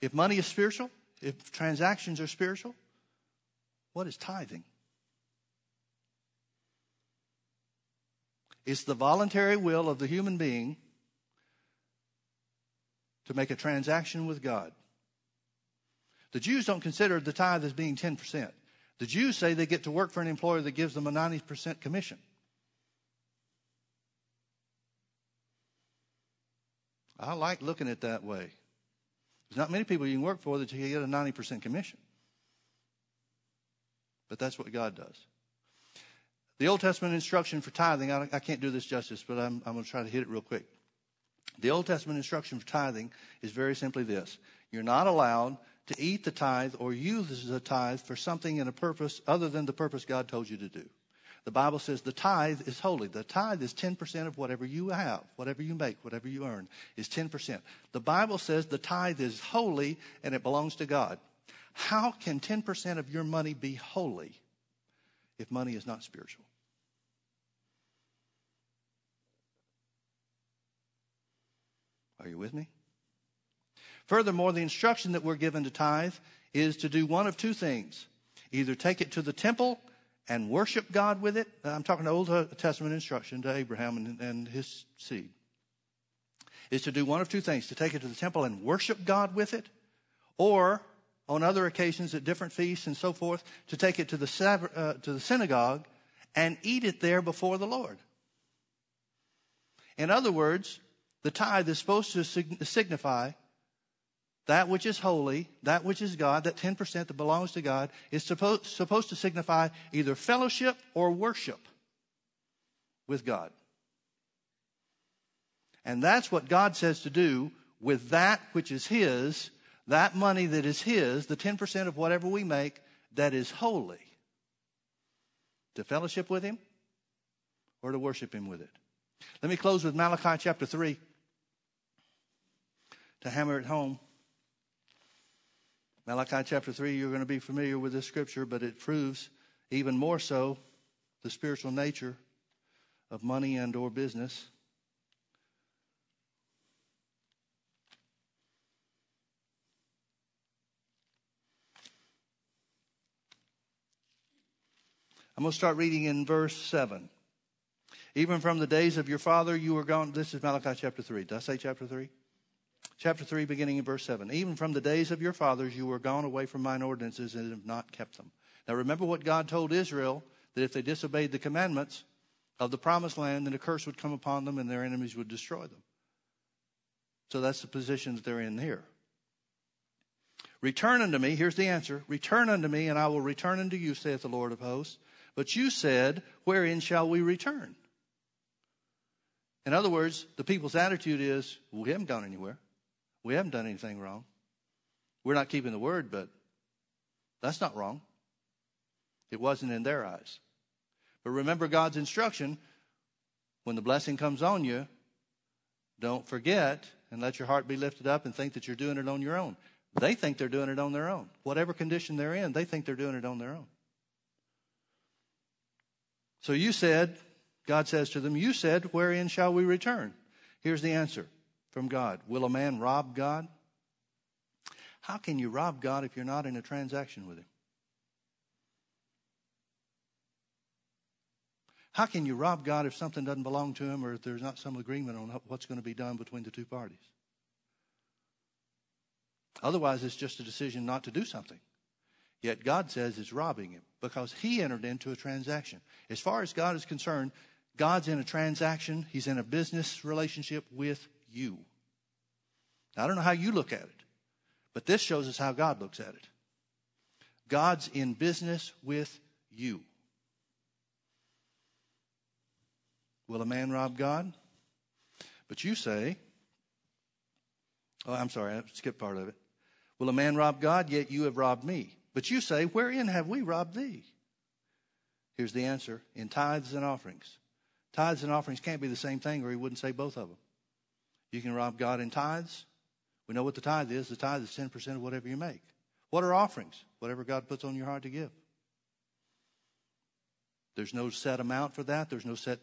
if money is spiritual, if transactions are spiritual, what is tithing? It's the voluntary will of the human being to make a transaction with God. The Jews don't consider the tithe as being 10%. The Jews say they get to work for an employer that gives them a 90% commission. I like looking at that way. There's not many people you can work for that you get a 90% commission. But that's what God does. The Old Testament instruction for tithing, I, I can't do this justice, but I'm, I'm going to try to hit it real quick. The Old Testament instruction for tithing is very simply this You're not allowed to eat the tithe or use the tithe for something in a purpose other than the purpose God told you to do. The Bible says the tithe is holy. The tithe is 10% of whatever you have, whatever you make, whatever you earn is 10%. The Bible says the tithe is holy and it belongs to God. How can 10% of your money be holy if money is not spiritual? Are you with me? Furthermore, the instruction that we're given to tithe is to do one of two things either take it to the temple and worship God with it. I'm talking Old Testament instruction to Abraham and, and his seed. Is to do one of two things to take it to the temple and worship God with it, or on other occasions at different feasts and so forth, to take it to the, uh, to the synagogue and eat it there before the Lord. In other words, the tithe is supposed to signify that which is holy, that which is God, that 10% that belongs to God, is supposed, supposed to signify either fellowship or worship with God. And that's what God says to do with that which is His, that money that is His, the 10% of whatever we make that is holy. To fellowship with Him or to worship Him with it. Let me close with Malachi chapter 3 to hammer it home. Malachi chapter 3, you're going to be familiar with this scripture, but it proves even more so the spiritual nature of money and or business. I'm going to start reading in verse 7. Even from the days of your father, you were gone. This is Malachi chapter 3. Did I say chapter 3? Chapter 3, beginning in verse 7. Even from the days of your fathers, you were gone away from mine ordinances and have not kept them. Now remember what God told Israel that if they disobeyed the commandments of the promised land, then a curse would come upon them and their enemies would destroy them. So that's the position that they're in here. Return unto me, here's the answer Return unto me, and I will return unto you, saith the Lord of hosts. But you said, Wherein shall we return? In other words, the people's attitude is, We haven't gone anywhere. We haven't done anything wrong. We're not keeping the word, but that's not wrong. It wasn't in their eyes. But remember God's instruction when the blessing comes on you, don't forget and let your heart be lifted up and think that you're doing it on your own. They think they're doing it on their own. Whatever condition they're in, they think they're doing it on their own. So you said, God says to them, You said, Wherein shall we return? Here's the answer from God. Will a man rob God? How can you rob God if you're not in a transaction with Him? How can you rob God if something doesn't belong to Him or if there's not some agreement on what's going to be done between the two parties? Otherwise, it's just a decision not to do something. Yet God says it's robbing Him because He entered into a transaction. As far as God is concerned, God's in a transaction, He's in a business relationship with you. Now, I don't know how you look at it, but this shows us how God looks at it. God's in business with you. Will a man rob God? But you say, oh, I'm sorry, I skipped part of it. Will a man rob God? Yet you have robbed me. But you say, Wherein have we robbed thee? Here's the answer in tithes and offerings. Tithes and offerings can't be the same thing, or he wouldn't say both of them. You can rob God in tithes. We know what the tithe is. The tithe is 10% of whatever you make. What are offerings? Whatever God puts on your heart to give. There's no set amount for that. There's no set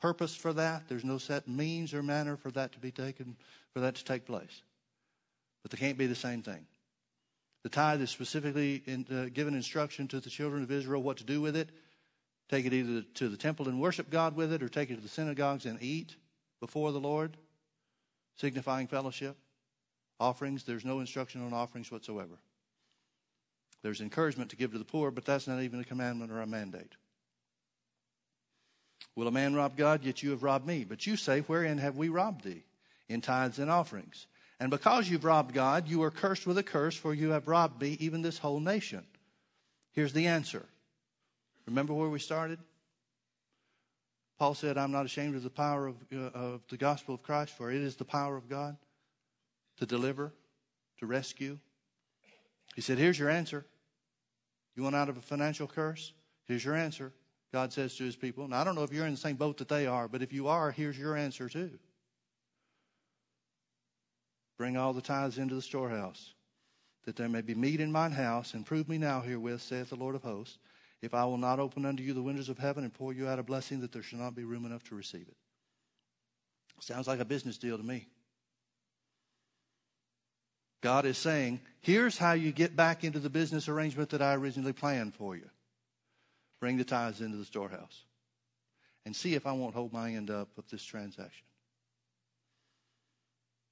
purpose for that. There's no set means or manner for that to be taken, for that to take place. But they can't be the same thing. The tithe is specifically in, uh, given instruction to the children of Israel what to do with it. Take it either to the temple and worship God with it, or take it to the synagogues and eat before the Lord signifying fellowship. Offerings, there's no instruction on offerings whatsoever. There's encouragement to give to the poor, but that's not even a commandment or a mandate. Will a man rob God? Yet you have robbed me. But you say, Wherein have we robbed thee? In tithes and offerings. And because you've robbed God, you are cursed with a curse, for you have robbed me, even this whole nation. Here's the answer. Remember where we started? Paul said, I'm not ashamed of the power of, uh, of the gospel of Christ, for it is the power of God to deliver, to rescue. He said, Here's your answer. You want out of a financial curse? Here's your answer. God says to his people. Now, I don't know if you're in the same boat that they are, but if you are, here's your answer too. Bring all the tithes into the storehouse, that there may be meat in mine house, and prove me now herewith, saith the Lord of hosts, if I will not open unto you the windows of heaven and pour you out a blessing that there shall not be room enough to receive it. Sounds like a business deal to me. God is saying, here's how you get back into the business arrangement that I originally planned for you. Bring the tithes into the storehouse and see if I won't hold my end up with this transaction.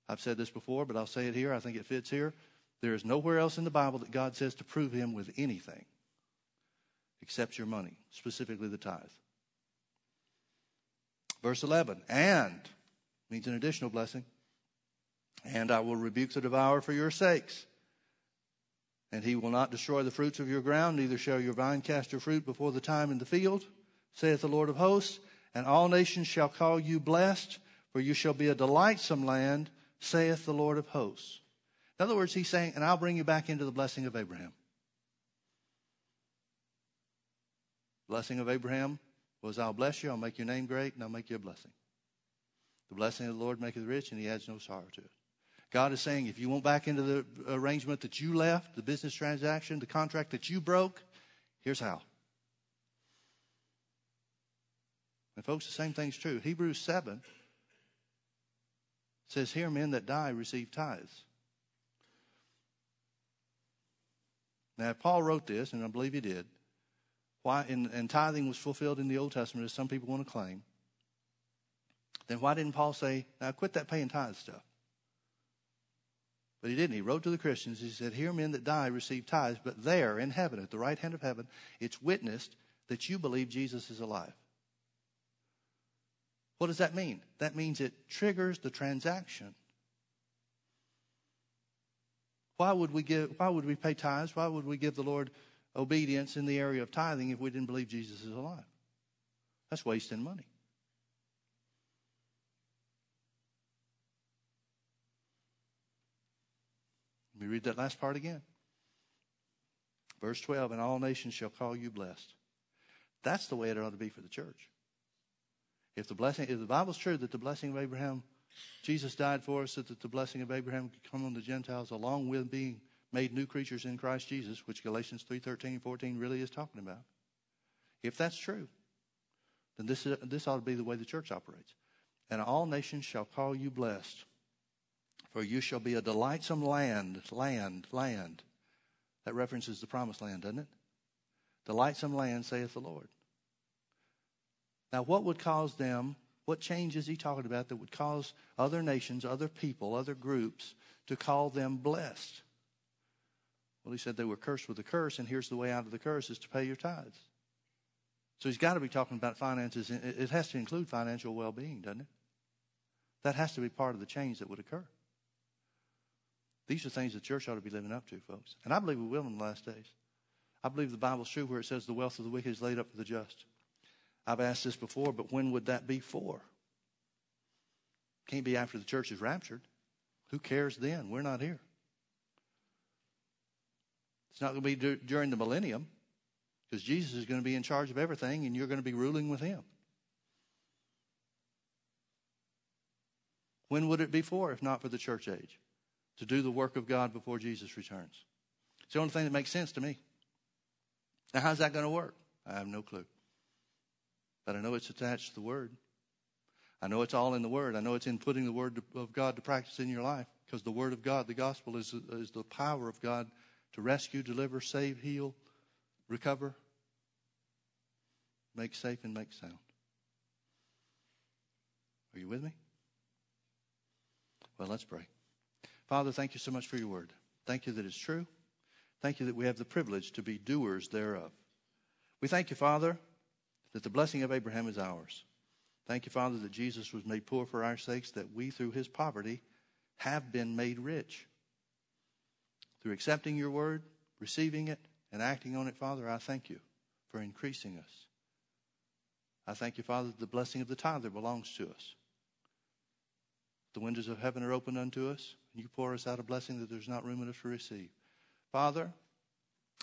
I've said this before, but I'll say it here. I think it fits here. There is nowhere else in the Bible that God says to prove him with anything except your money, specifically the tithe. Verse 11, and means an additional blessing. And I will rebuke the devourer for your sakes. And he will not destroy the fruits of your ground, neither shall your vine cast your fruit before the time in the field, saith the Lord of hosts. And all nations shall call you blessed, for you shall be a delightsome land, saith the Lord of hosts. In other words, he's saying, and I'll bring you back into the blessing of Abraham. Blessing of Abraham was, I'll bless you, I'll make your name great, and I'll make you a blessing. The blessing of the Lord maketh rich, and he adds no sorrow to it. God is saying, if you want back into the arrangement that you left, the business transaction, the contract that you broke, here's how. And folks, the same thing's true. Hebrews 7 says, Here men that die receive tithes. Now, if Paul wrote this, and I believe he did, why, and, and tithing was fulfilled in the Old Testament, as some people want to claim, then why didn't Paul say, now quit that paying tithe stuff? But he didn't. He wrote to the Christians. He said, Here men that die receive tithes, but there in heaven, at the right hand of heaven, it's witnessed that you believe Jesus is alive. What does that mean? That means it triggers the transaction. Why would we give why would we pay tithes? Why would we give the Lord obedience in the area of tithing if we didn't believe Jesus is alive? That's wasting money. Let me read that last part again. Verse 12, and all nations shall call you blessed. That's the way it ought to be for the church. If the blessing, if the Bible's true that the blessing of Abraham, Jesus died for us, that the blessing of Abraham could come on the Gentiles along with being made new creatures in Christ Jesus, which Galatians 3, 13 and 14 really is talking about. If that's true, then this, is, this ought to be the way the church operates. And all nations shall call you blessed. For you shall be a delightsome land, land, land. That references the promised land, doesn't it? Delightsome land, saith the Lord. Now, what would cause them, what change is he talking about that would cause other nations, other people, other groups to call them blessed? Well, he said they were cursed with a curse, and here's the way out of the curse is to pay your tithes. So he's got to be talking about finances. It has to include financial well being, doesn't it? That has to be part of the change that would occur. These are things the church ought to be living up to, folks. And I believe we will in the last days. I believe the Bible's true where it says the wealth of the wicked is laid up for the just. I've asked this before, but when would that be for? Can't be after the church is raptured. Who cares then? We're not here. It's not going to be during the millennium because Jesus is going to be in charge of everything and you're going to be ruling with him. When would it be for if not for the church age? to do the work of God before Jesus returns. It's the only thing that makes sense to me. Now, how's that going to work? I have no clue. But I know it's attached to the Word. I know it's all in the Word. I know it's in putting the Word of God to practice in your life because the Word of God, the gospel, is, is the power of God to rescue, deliver, save, heal, recover, make safe, and make sound. Are you with me? Well, let's pray. Father, thank you so much for your word. Thank you that it's true. Thank you that we have the privilege to be doers thereof. We thank you, Father, that the blessing of Abraham is ours. Thank you, Father, that Jesus was made poor for our sakes, that we, through his poverty, have been made rich. Through accepting your word, receiving it, and acting on it, Father, I thank you for increasing us. I thank you, Father, that the blessing of the tither belongs to us. The windows of heaven are opened unto us, and you pour us out a blessing that there's not room enough to receive. Father,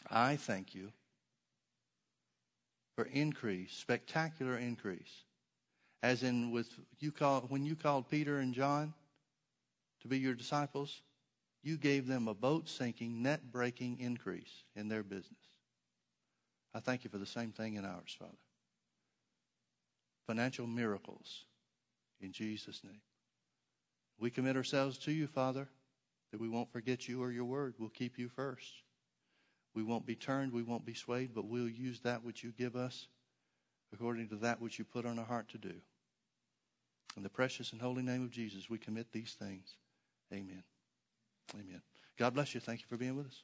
I thank you for increase, spectacular increase. As in with you call when you called Peter and John to be your disciples, you gave them a boat sinking, net breaking increase in their business. I thank you for the same thing in ours, Father. Financial miracles in Jesus' name. We commit ourselves to you, Father, that we won't forget you or your word. We'll keep you first. We won't be turned, we won't be swayed, but we'll use that which you give us according to that which you put on our heart to do. In the precious and holy name of Jesus, we commit these things. Amen. Amen. God bless you. Thank you for being with us.